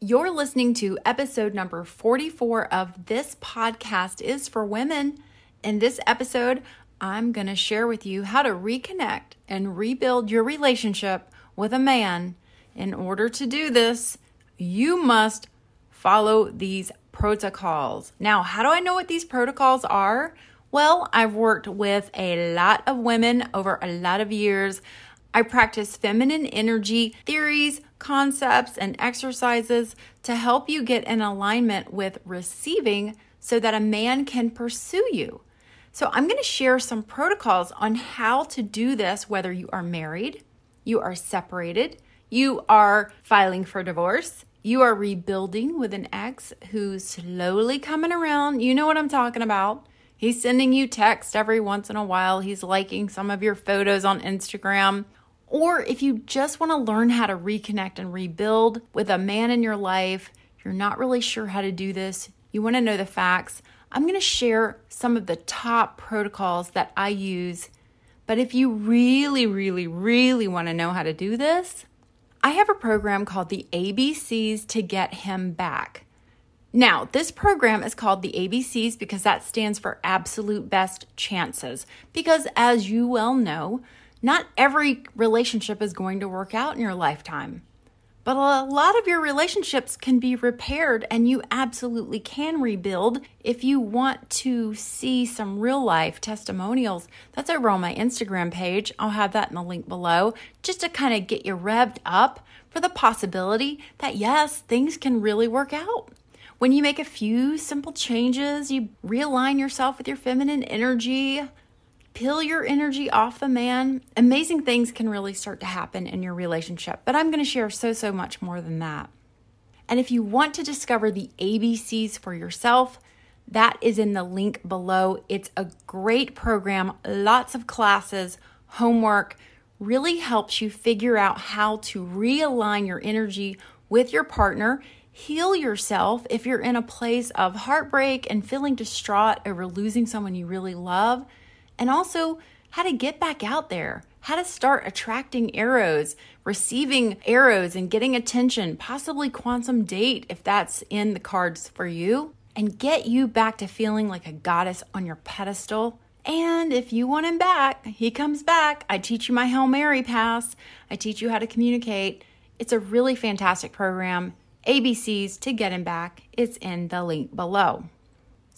You're listening to episode number 44 of This Podcast is for Women. In this episode, I'm going to share with you how to reconnect and rebuild your relationship with a man. In order to do this, you must follow these protocols. Now, how do I know what these protocols are? Well, I've worked with a lot of women over a lot of years. I practice feminine energy theories, concepts, and exercises to help you get in alignment with receiving so that a man can pursue you. So, I'm going to share some protocols on how to do this, whether you are married, you are separated, you are filing for divorce, you are rebuilding with an ex who's slowly coming around. You know what I'm talking about. He's sending you text every once in a while. He's liking some of your photos on Instagram. Or if you just want to learn how to reconnect and rebuild with a man in your life, you're not really sure how to do this, you want to know the facts, I'm going to share some of the top protocols that I use. But if you really, really, really want to know how to do this, I have a program called the ABCs to Get Him Back. Now, this program is called the ABCs because that stands for Absolute Best Chances. Because as you well know, not every relationship is going to work out in your lifetime. But a lot of your relationships can be repaired, and you absolutely can rebuild. If you want to see some real life testimonials, that's over on my Instagram page. I'll have that in the link below just to kind of get you revved up for the possibility that yes, things can really work out. When you make a few simple changes, you realign yourself with your feminine energy, peel your energy off the man, amazing things can really start to happen in your relationship. But I'm going to share so, so much more than that. And if you want to discover the ABCs for yourself, that is in the link below. It's a great program, lots of classes, homework, really helps you figure out how to realign your energy with your partner, heal yourself if you're in a place of heartbreak and feeling distraught over losing someone you really love and also how to get back out there, how to start attracting arrows, receiving arrows, and getting attention, possibly quantum date if that's in the cards for you, and get you back to feeling like a goddess on your pedestal. And if you want him back, he comes back. I teach you my Hail Mary pass, I teach you how to communicate. It's a really fantastic program. ABCs to get him back. It's in the link below.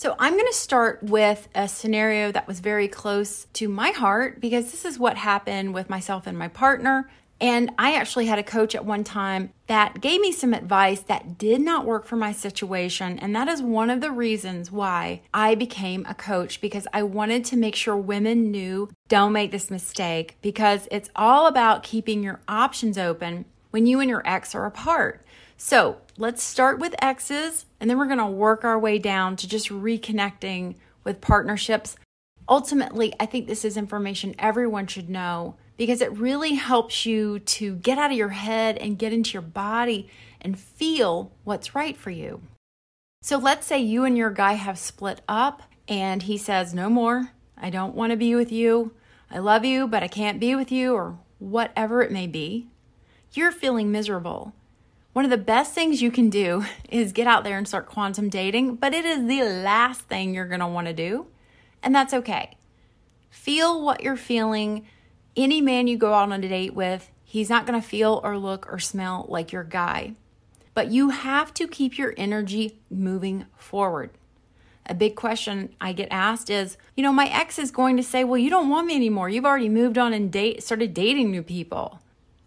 So, I'm going to start with a scenario that was very close to my heart because this is what happened with myself and my partner. And I actually had a coach at one time that gave me some advice that did not work for my situation. And that is one of the reasons why I became a coach because I wanted to make sure women knew don't make this mistake because it's all about keeping your options open when you and your ex are apart. So let's start with exes, and then we're going to work our way down to just reconnecting with partnerships. Ultimately, I think this is information everyone should know because it really helps you to get out of your head and get into your body and feel what's right for you. So let's say you and your guy have split up and he says, No more. I don't want to be with you. I love you, but I can't be with you, or whatever it may be. You're feeling miserable. One of the best things you can do is get out there and start quantum dating, but it is the last thing you're going to want to do, and that's okay. Feel what you're feeling. Any man you go out on a date with, he's not going to feel or look or smell like your guy. But you have to keep your energy moving forward. A big question I get asked is, you know, my ex is going to say, "Well, you don't want me anymore. You've already moved on and date started dating new people."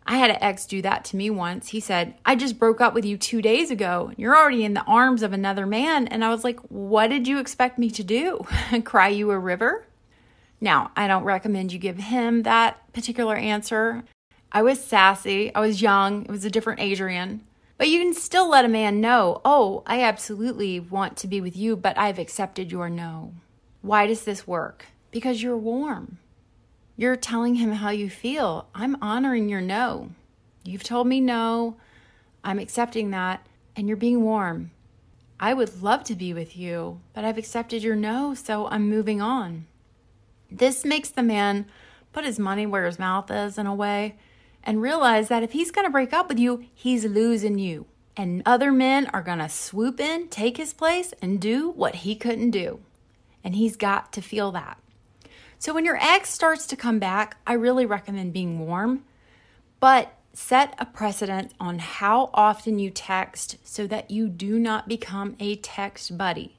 I had an ex do that to me once. He said, I just broke up with you two days ago. You're already in the arms of another man. And I was like, What did you expect me to do? Cry you a river? Now, I don't recommend you give him that particular answer. I was sassy, I was young, it was a different Adrienne. But you can still let a man know, oh, I absolutely want to be with you, but I've accepted your no. Why does this work? Because you're warm. You're telling him how you feel. I'm honoring your no. You've told me no. I'm accepting that. And you're being warm. I would love to be with you, but I've accepted your no, so I'm moving on. This makes the man put his money where his mouth is in a way and realize that if he's going to break up with you, he's losing you. and other men are going to swoop in, take his place, and do what he couldn't do. And he's got to feel that. So when your ex starts to come back, I really recommend being warm, but set a precedent on how often you text so that you do not become a text buddy.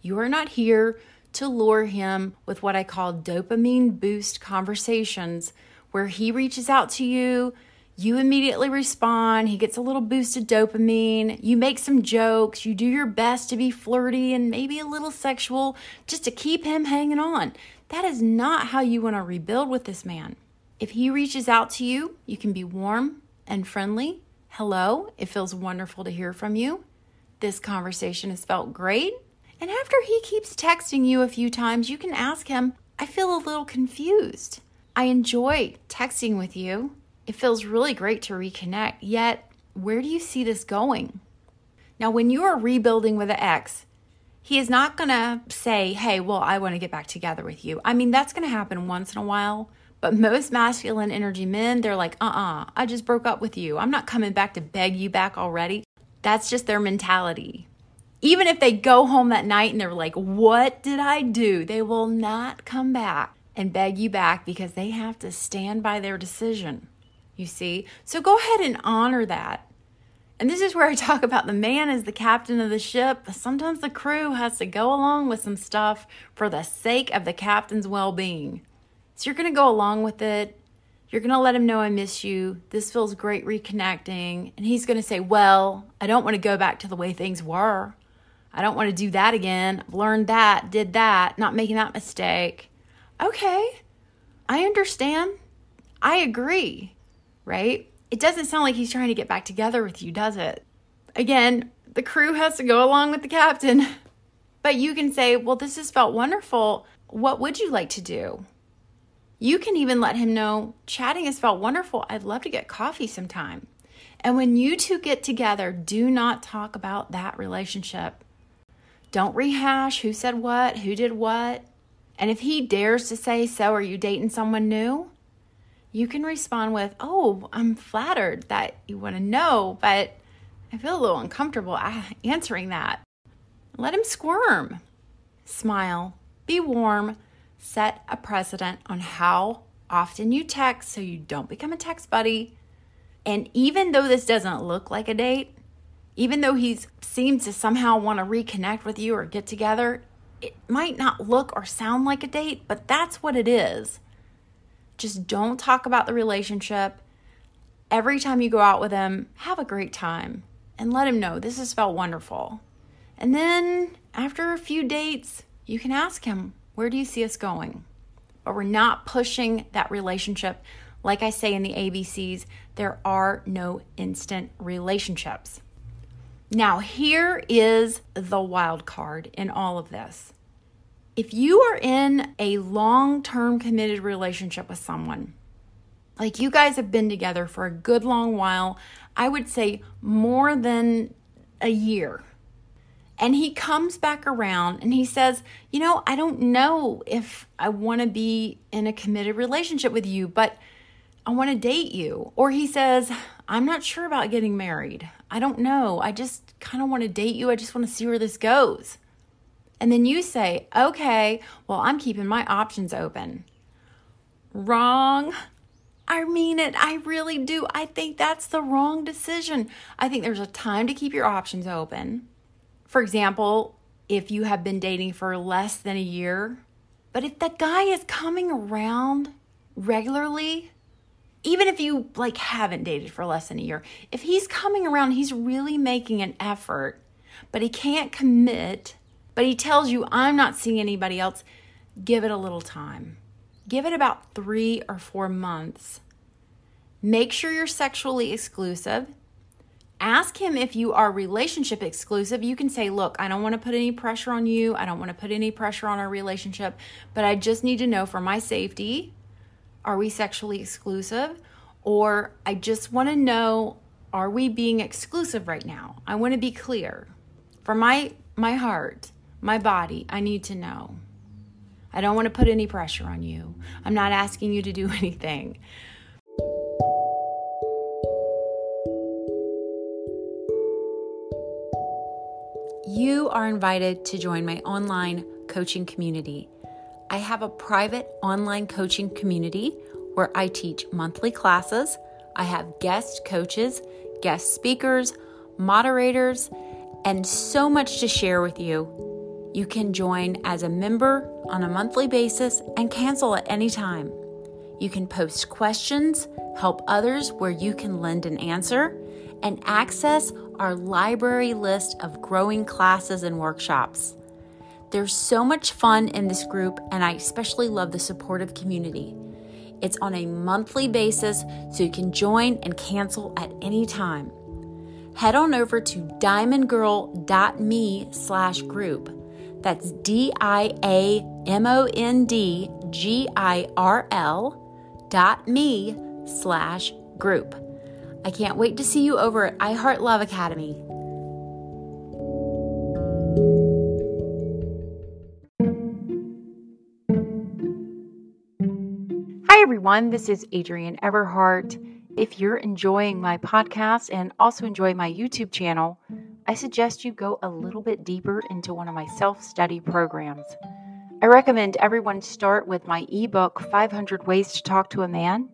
You are not here to lure him with what I call dopamine boost conversations, where he reaches out to you, you immediately respond, he gets a little boost of dopamine, you make some jokes, you do your best to be flirty and maybe a little sexual just to keep him hanging on. That is not how you want to rebuild with this man. If he reaches out to you, you can be warm and friendly. Hello, it feels wonderful to hear from you. This conversation has felt great. And after he keeps texting you a few times, you can ask him, I feel a little confused. I enjoy texting with you. It feels really great to reconnect, yet, where do you see this going? Now, when you are rebuilding with an ex, he is not going to say, Hey, well, I want to get back together with you. I mean, that's going to happen once in a while, but most masculine energy men, they're like, uh uh-uh, uh I just broke up with you. I'm not coming back to beg you back already. That's just their mentality. Even if they go home that night and they're like, What did I do? They will not come back and beg you back because they have to stand by their decision. You see? So go ahead and honor that. And this is where I talk about the man as the captain of the ship. Sometimes the crew has to go along with some stuff for the sake of the captain's well being. So you're going to go along with it. You're going to let him know I miss you. This feels great reconnecting. And he's going to say, Well, I don't want to go back to the way things were. I don't want to do that again. I've learned that, did that, not making that mistake. Okay, I understand. I agree, right? It doesn't sound like he's trying to get back together with you, does it? Again, the crew has to go along with the captain. But you can say, Well, this has felt wonderful. What would you like to do? You can even let him know chatting has felt wonderful. I'd love to get coffee sometime. And when you two get together, do not talk about that relationship. Don't rehash who said what, who did what. And if he dares to say, So, are you dating someone new? You can respond with, Oh, I'm flattered that you want to know, but I feel a little uncomfortable answering that. Let him squirm. Smile, be warm, set a precedent on how often you text so you don't become a text buddy. And even though this doesn't look like a date, even though he seems to somehow want to reconnect with you or get together, it might not look or sound like a date, but that's what it is. Just don't talk about the relationship. Every time you go out with him, have a great time and let him know this has felt wonderful. And then after a few dates, you can ask him, where do you see us going? But we're not pushing that relationship. Like I say in the ABCs, there are no instant relationships. Now, here is the wild card in all of this. If you are in a long term committed relationship with someone, like you guys have been together for a good long while, I would say more than a year, and he comes back around and he says, You know, I don't know if I want to be in a committed relationship with you, but I want to date you. Or he says, I'm not sure about getting married. I don't know. I just kind of want to date you. I just want to see where this goes. And then you say, Okay, well, I'm keeping my options open. Wrong. I mean it. I really do. I think that's the wrong decision. I think there's a time to keep your options open for example, if you have been dating for less than a year, but if that guy is coming around regularly, even if you like haven't dated for less than a year, if he's coming around, he's really making an effort, but he can't commit, but he tells you, I'm not seeing anybody else, give it a little time. Give it about three or four months. Make sure you're sexually exclusive ask him if you are relationship exclusive. You can say, Look, I don't want to put any pressure on you. I don't want to put any pressure on our relationship, but I just need to know for my safety are we sexually exclusive? Or I just want to know are we being exclusive right now? I want to be clear. For my my heart, my body, I need to know. I don't want to put any pressure on you. I'm not asking you to do anything. you are invited to join my online coaching community. I have a private online coaching community where I teach monthly classes. I have guest coaches, guest speakers, moderators, and so much to share with you. You can join as a member on a monthly basis and cancel at any time. You can post questions, help others where you can lend an answer, and access our library list of growing classes and workshops. There's so much fun in this group, and I especially love the supportive community. It's on a monthly basis, so you can join and cancel at any time. Head on over to diamondgirl.me slash group. That's D I A M O N D G I R L dot me slash group. I can't wait to see you over at iHeart Love Academy. Hi, everyone. This is Adrienne Everheart. If you're enjoying my podcast and also enjoy my YouTube channel, I suggest you go a little bit deeper into one of my self study programs. I recommend everyone start with my ebook, 500 Ways to Talk to a Man.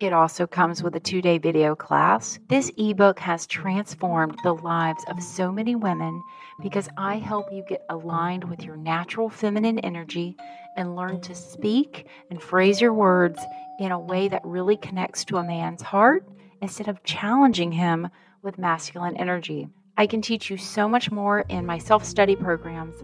It also comes with a two day video class. This ebook has transformed the lives of so many women because I help you get aligned with your natural feminine energy and learn to speak and phrase your words in a way that really connects to a man's heart instead of challenging him with masculine energy. I can teach you so much more in my self study programs.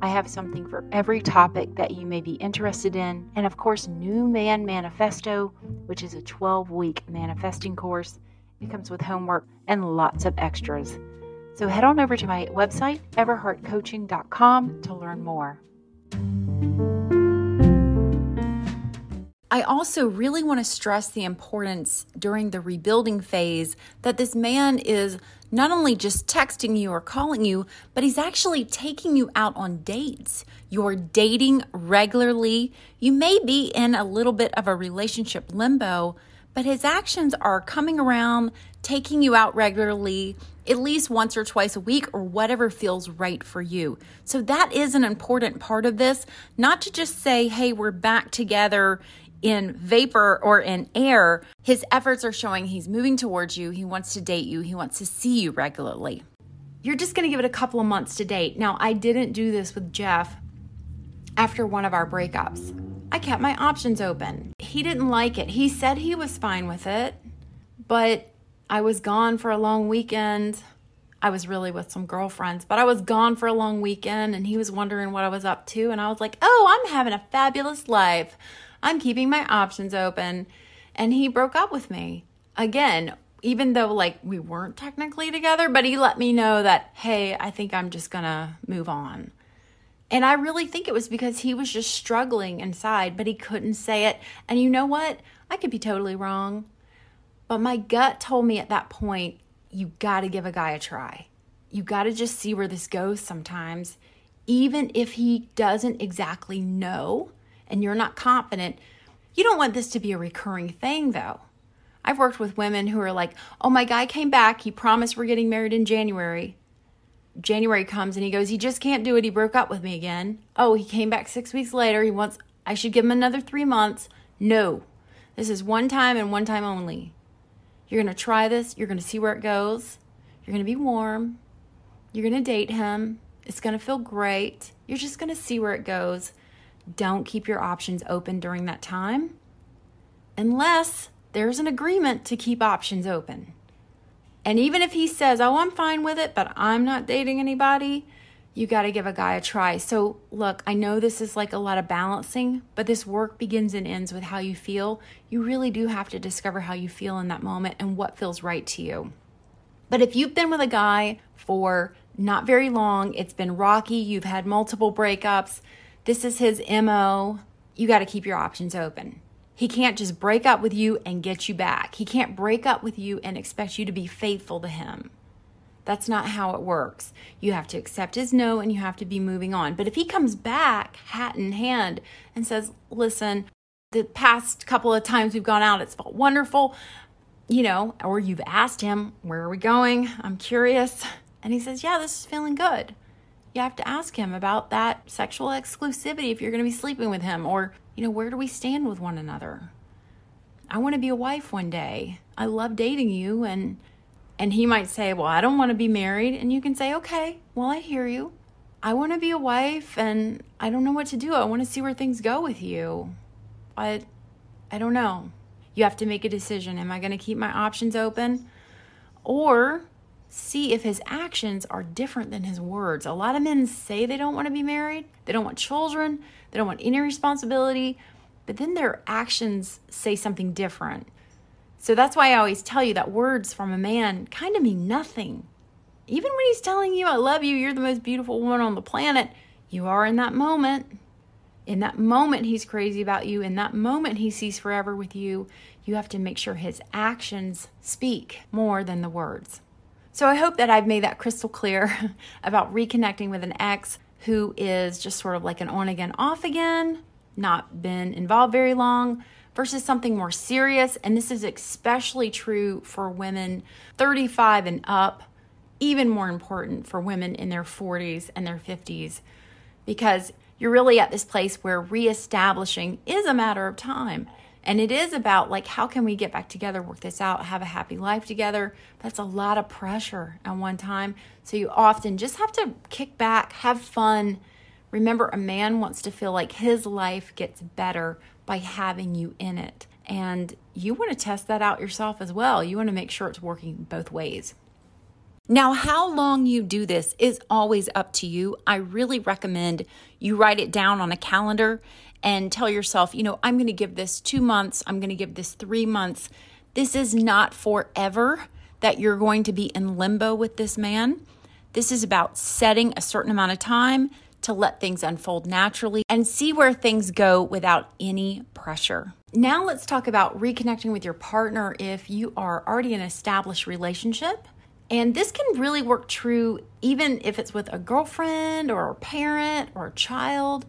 I have something for every topic that you may be interested in. And of course, New Man Manifesto, which is a 12 week manifesting course. It comes with homework and lots of extras. So head on over to my website, everheartcoaching.com, to learn more. I also really want to stress the importance during the rebuilding phase that this man is not only just texting you or calling you, but he's actually taking you out on dates. You're dating regularly. You may be in a little bit of a relationship limbo, but his actions are coming around, taking you out regularly, at least once or twice a week, or whatever feels right for you. So, that is an important part of this, not to just say, hey, we're back together in vapor or in air, his efforts are showing he's moving towards you. He wants to date you. He wants to see you regularly. You're just to give it a couple of months to date. Now, I didn't do this with Jeff after one of our breakups. I kept my options open. He didn't like it. He said he was fine with it, but I was gone for a long weekend. I was really with some girlfriends, but I was gone for a long weekend and he was wondering what I was up to. And I was like, oh, I'm having a fabulous life. I'm keeping my options open. And he broke up with me. Again, even though like we weren't technically together, but he let me know that, hey, I think I'm just gonna move on. And I really think it was because he was just struggling inside, but he couldn't say it. And you know what? I could be totally wrong. But my gut told me at that point, you got to give a guy a try. You got to just see where this goes sometimes. Even if he doesn't exactly know, and you're not confident, you don't want this to be a recurring thing though. I've worked with women who are like, oh, my guy came back. He promised we're getting married in January. January comes and he goes, he just can't do it. He broke up with me again. Oh, he came back six weeks later. He wants, I should give him another three months. No, this is one time and one time only. You're going to try this. You're going to see where it goes. You're going to be warm. You're going to date him. It's going to feel great. You're just going to see where it goes. Don't keep your options open during that time unless there's an agreement to keep options open. And even if he says, Oh, I'm fine with it, but I'm not dating anybody, you got to give a guy a try. So, look, I know this is like a lot of balancing, but this work begins and ends with how you feel. You really do have to discover how you feel in that moment and what feels right to you. But if you've been with a guy for not very long, it's been rocky, you've had multiple breakups, this is his MO. You got to keep your options open. He can't just break up with you and get you back. He can't break up with you and expect you to be faithful to him. That's not how it works. You have to accept his no and you have to be moving on. But if he comes back, hat in hand, and says, Listen, the past couple of times we've gone out, it's felt wonderful, you know, or you've asked him, Where are we going? I'm curious. And he says, Yeah, this is feeling good you have to ask him about that sexual exclusivity if you're going to be sleeping with him or, you know, where do we stand with one another? I want to be a wife one day. I love dating you and and he might say, "Well, I don't want to be married." And you can say, "Okay, well, I hear you. I want to be a wife and I don't know what to do. I want to see where things go with you." But I don't know. You have to make a decision. Am I going to keep my options open or see if his actions are different than his words? A lot of men say they don't want to be married, they don't want children, they don't want any responsibility, but then their actions say something different. So that's why I always tell you that words from a man kind of mean nothing. Even when he's telling you, I love you, you're the most beautiful woman on the planet, you are in that moment. In that moment, he's crazy about you. In that moment, he sees forever with you. You have to make sure his actions speak more than the words. So I hope that I've made that crystal clear about reconnecting with an ex who is just sort of like an on again, off again, not been involved very long, versus something more serious. And this is especially true for women 35 and up, even more important for women in their 40s and their 50s, because you're really at this place where reestablishing is a matter of time. And it is about like, how can we get back together, work this out, have a happy life together? That's a lot of pressure at one time. So you often just have to kick back, have fun. Remember, a man wants to feel like his life gets better by having you in it. And you want to test that out yourself as well. You want to make sure it's working both ways. Now, how long you do this is always up to you. I really recommend you write it down on a calendar and tell yourself, you know, I'm going to give this two months, I'm going to give this three months. This is not forever that you're going to be in limbo with this man. This is about setting a certain amount of time to let things unfold naturally and see where things go without any pressure. Now, let's talk about reconnecting with your partner if you are already in an established relationship and this can really work true even if it's with a girlfriend or a parent or a child,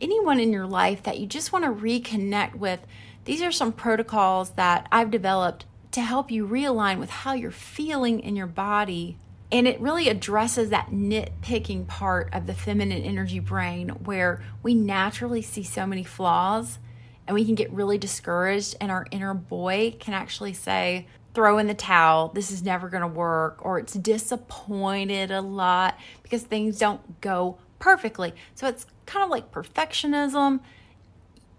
anyone in your life that you just want to reconnect with. These are some protocols that I've developed to help you realign with how you're feeling in your body. And it really addresses that nitpicking part of the feminine energy brain where we naturally see so many flaws and we can get really discouraged, and our inner boy can actually say, throw in the towel, this is never going to work, or it's disappointed a lot because things don't go perfectly. So it's kind of like perfectionism.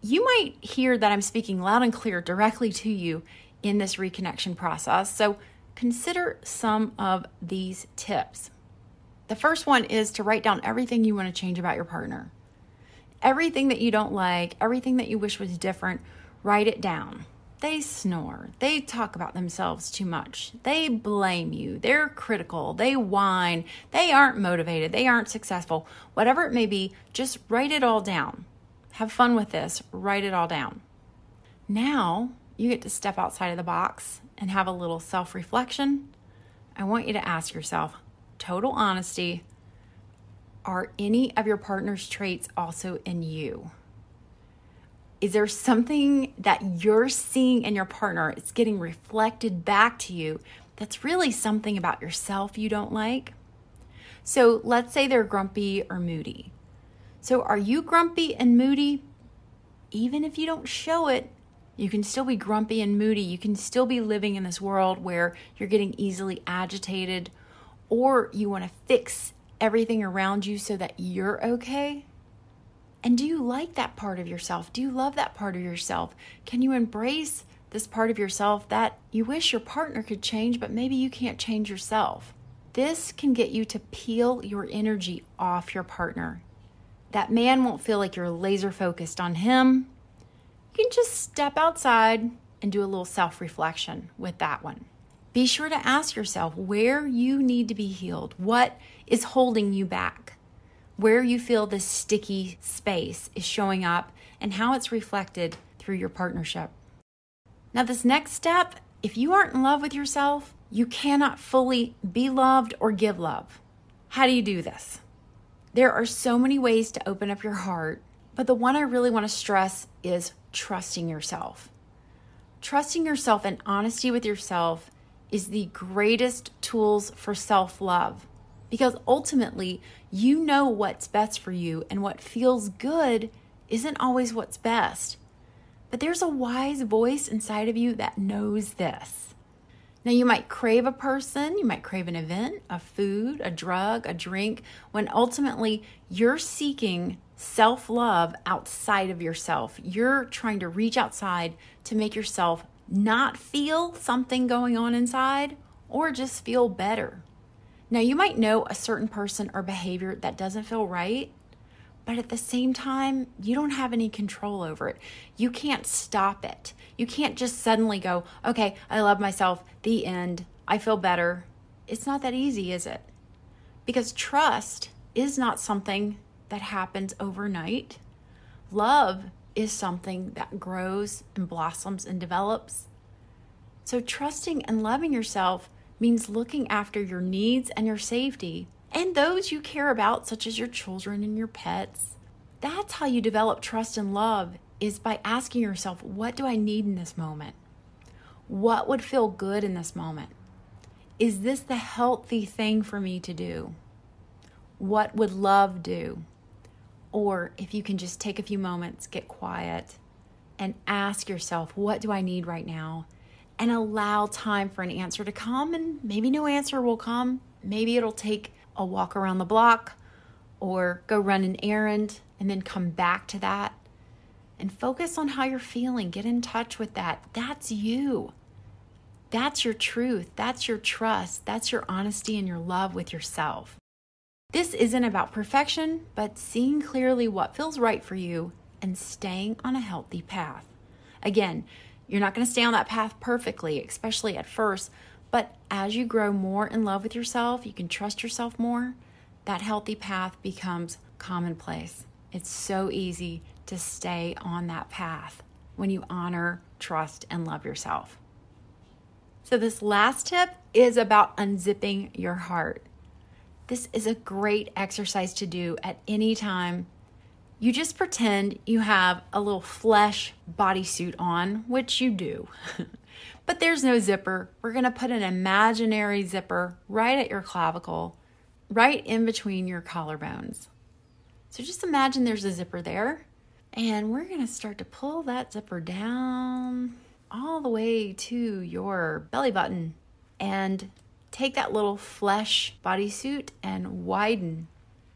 You might hear that I'm speaking loud and clear directly to you in this reconnection process. So consider some of these tips. The first one is to write down everything you want to change about your partner. Everything that you don't like, everything that you wish was different, write it down. They snore. They talk about themselves too much. They blame you. They're critical. They whine. They aren't motivated. They aren't successful. Whatever it may be, just write it all down. Have fun with this. Write it all down. Now you get to step outside of the box and have a little self reflection. I want you to ask yourself total honesty are any of your partner's traits also in you? Is there something that you're seeing in your partner? It's getting reflected back to you that's really something about yourself you don't like. So let's say they're grumpy or moody. So are you grumpy and moody? Even if you don't show it, you can still be grumpy and moody. You can still be living in this world where you're getting easily agitated or you want to fix everything around you so that you're okay. And do you like that part of yourself? Do you love that part of yourself? Can you embrace this part of yourself that you wish your partner could change, but maybe you can't change yourself? This can get you to peel your energy off your partner. That man won't feel like you're laser focused on him. You can just step outside and do a little self reflection with that one. Be sure to ask yourself where you need to be healed. What is holding you back? Where you feel this sticky space is showing up and how it's reflected through your partnership. Now, this next step, if you aren't in love with yourself, you cannot fully be loved or give love. How do you do this? There are so many ways to open up your heart, but the one I really want to stress is trusting yourself. Trusting yourself and honesty with yourself is the greatest tools for self love. Because ultimately, you know what's best for you, and what feels good isn't always what's best. But there's a wise voice inside of you that knows this. Now, you might crave a person, you might crave an event, a food, a drug, a drink, when ultimately you're seeking self love outside of yourself. You're trying to reach outside to make yourself not feel something going on inside or just feel better. Now, you might know a certain person or behavior that doesn't feel right, but at the same time, you don't have any control over it. You can't stop it. You can't just suddenly go, okay, I love myself, the end, I feel better. It's not that easy, is it? Because trust is not something that happens overnight. Love is something that grows and blossoms and develops. So, trusting and loving yourself means looking after your needs and your safety and those you care about, such as your children and your pets. That's how you develop trust and love is by asking yourself, what do I need in this moment? What would feel good in this moment? Is this the healthy thing for me to do? What would love do? Or if you can just take a few moments, get quiet, and ask yourself, what do I need right now? And allow time for an answer to come. And maybe no answer will come. Maybe it'll take a walk around the block or go run an errand and then come back to that and focus on how you're feeling. Get in touch with that. That's you. That's your truth. That's your trust. That's your honesty and your love with yourself. This isn't about perfection, but seeing clearly what feels right for you and staying on a healthy path. Again, you're not going to stay on that path perfectly, especially at first, but as you grow more in love with yourself, you can trust yourself more, that healthy path becomes commonplace. It's so easy to stay on that path when you honor, trust, and love yourself. So, this last tip is about unzipping your heart. This is a great exercise to do at any time. You just pretend you have a little flesh bodysuit on, which you do. but there's no zipper. We're going to put an imaginary zipper right at your clavicle, right in between your collarbones. So just imagine there's a zipper there, and we're going to start to pull that zipper down all the way to your belly button and take that little flesh bodysuit and widen,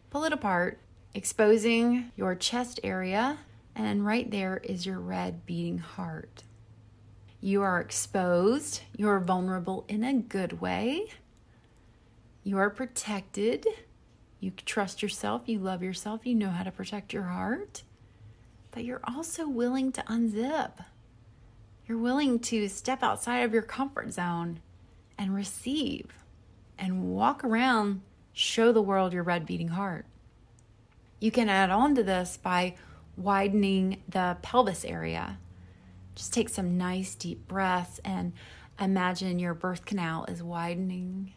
pull it apart, exposing your chest area, and right there is your red beating heart. You are exposed, you are vulnerable in a good way, you are protected you trust yourself, you love yourself, you know how to protect your heart, but you're also willing to unzip. You're willing to step outside of your comfort zone and receive and walk around, show the world your red beating heart. You can add on to this by widening the pelvis area. Just take some nice deep breaths and imagine your birth canal is widening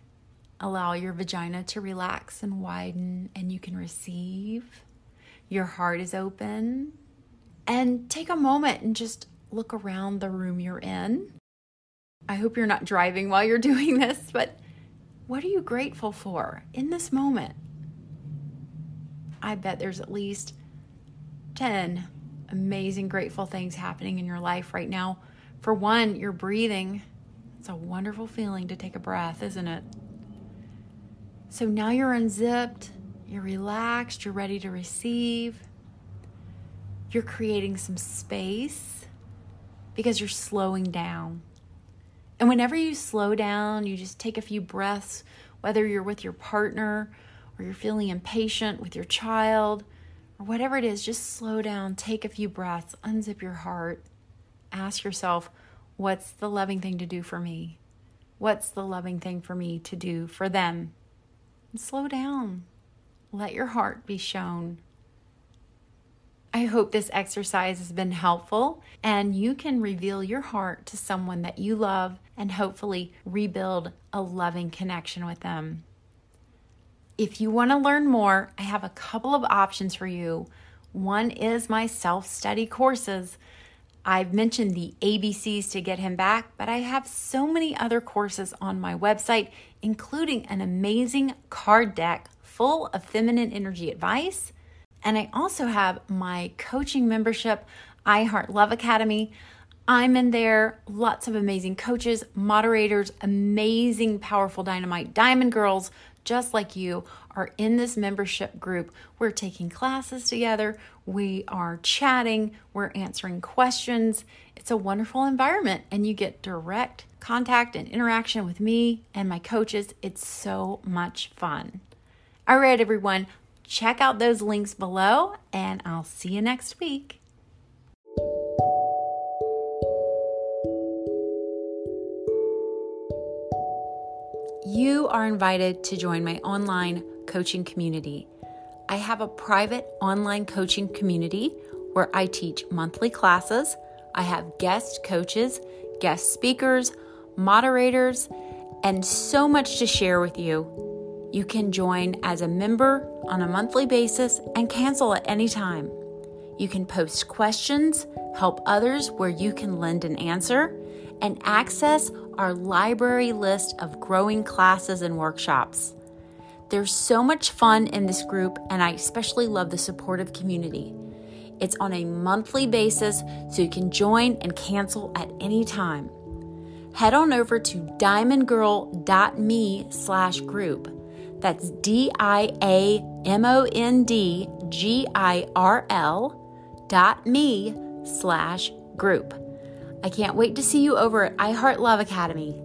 Allow your vagina to relax and widen, and you can receive. Your heart is open. And take a moment and just look around the room you're in. I hope you're not driving while you're doing this, but what are you grateful for in this moment? I bet there's at least 10 amazing, grateful things happening in your life right now. For one, you're breathing. It's a wonderful feeling to take a breath, isn't it? So now you're unzipped, you're relaxed, you're ready to receive. You're creating some space because you're slowing down. And whenever you slow down, you just take a few breaths, whether you're with your partner or you're feeling impatient with your child or whatever it is, just slow down, take a few breaths, unzip your heart, ask yourself, what's the loving thing to do for me? What's the loving thing for me to do for them? slow down. Let your heart be shown. I hope this exercise has been helpful and you can reveal your heart to someone that you love and hopefully rebuild a loving connection with them. If you want to learn more, I have a couple of options for you. One is my self study courses. I've mentioned the ABCs to get him back, but I have so many other courses on my website, including an amazing card deck full of feminine energy advice. And I also have my coaching membership, I Heart Love Academy. I'm in there, lots of amazing coaches, moderators, amazing, powerful dynamite diamond girls just like you are in this membership group. We're taking classes together, we are chatting, we're answering questions. It's a wonderful environment, and you get direct contact and interaction with me and my coaches. It's so much fun. All right, everyone, check out those links below, and I'll see you next week. You are invited to join my online coaching community. I have a private online coaching community where I teach monthly classes. I have guest coaches, guest speakers, moderators, and so much to share with you. You can join as a member on a monthly basis and cancel at any time. You can post questions, help others where you can lend an answer, and access our library list of growing classes and workshops. There's so much fun in this group, and I especially love the supportive community. It's on a monthly basis, so you can join and cancel at any time. Head on over to diamondgirl.me slash group. That's D I A M O N D G I R L dot me slash group. I can't wait to see you over at iHeart Love Academy.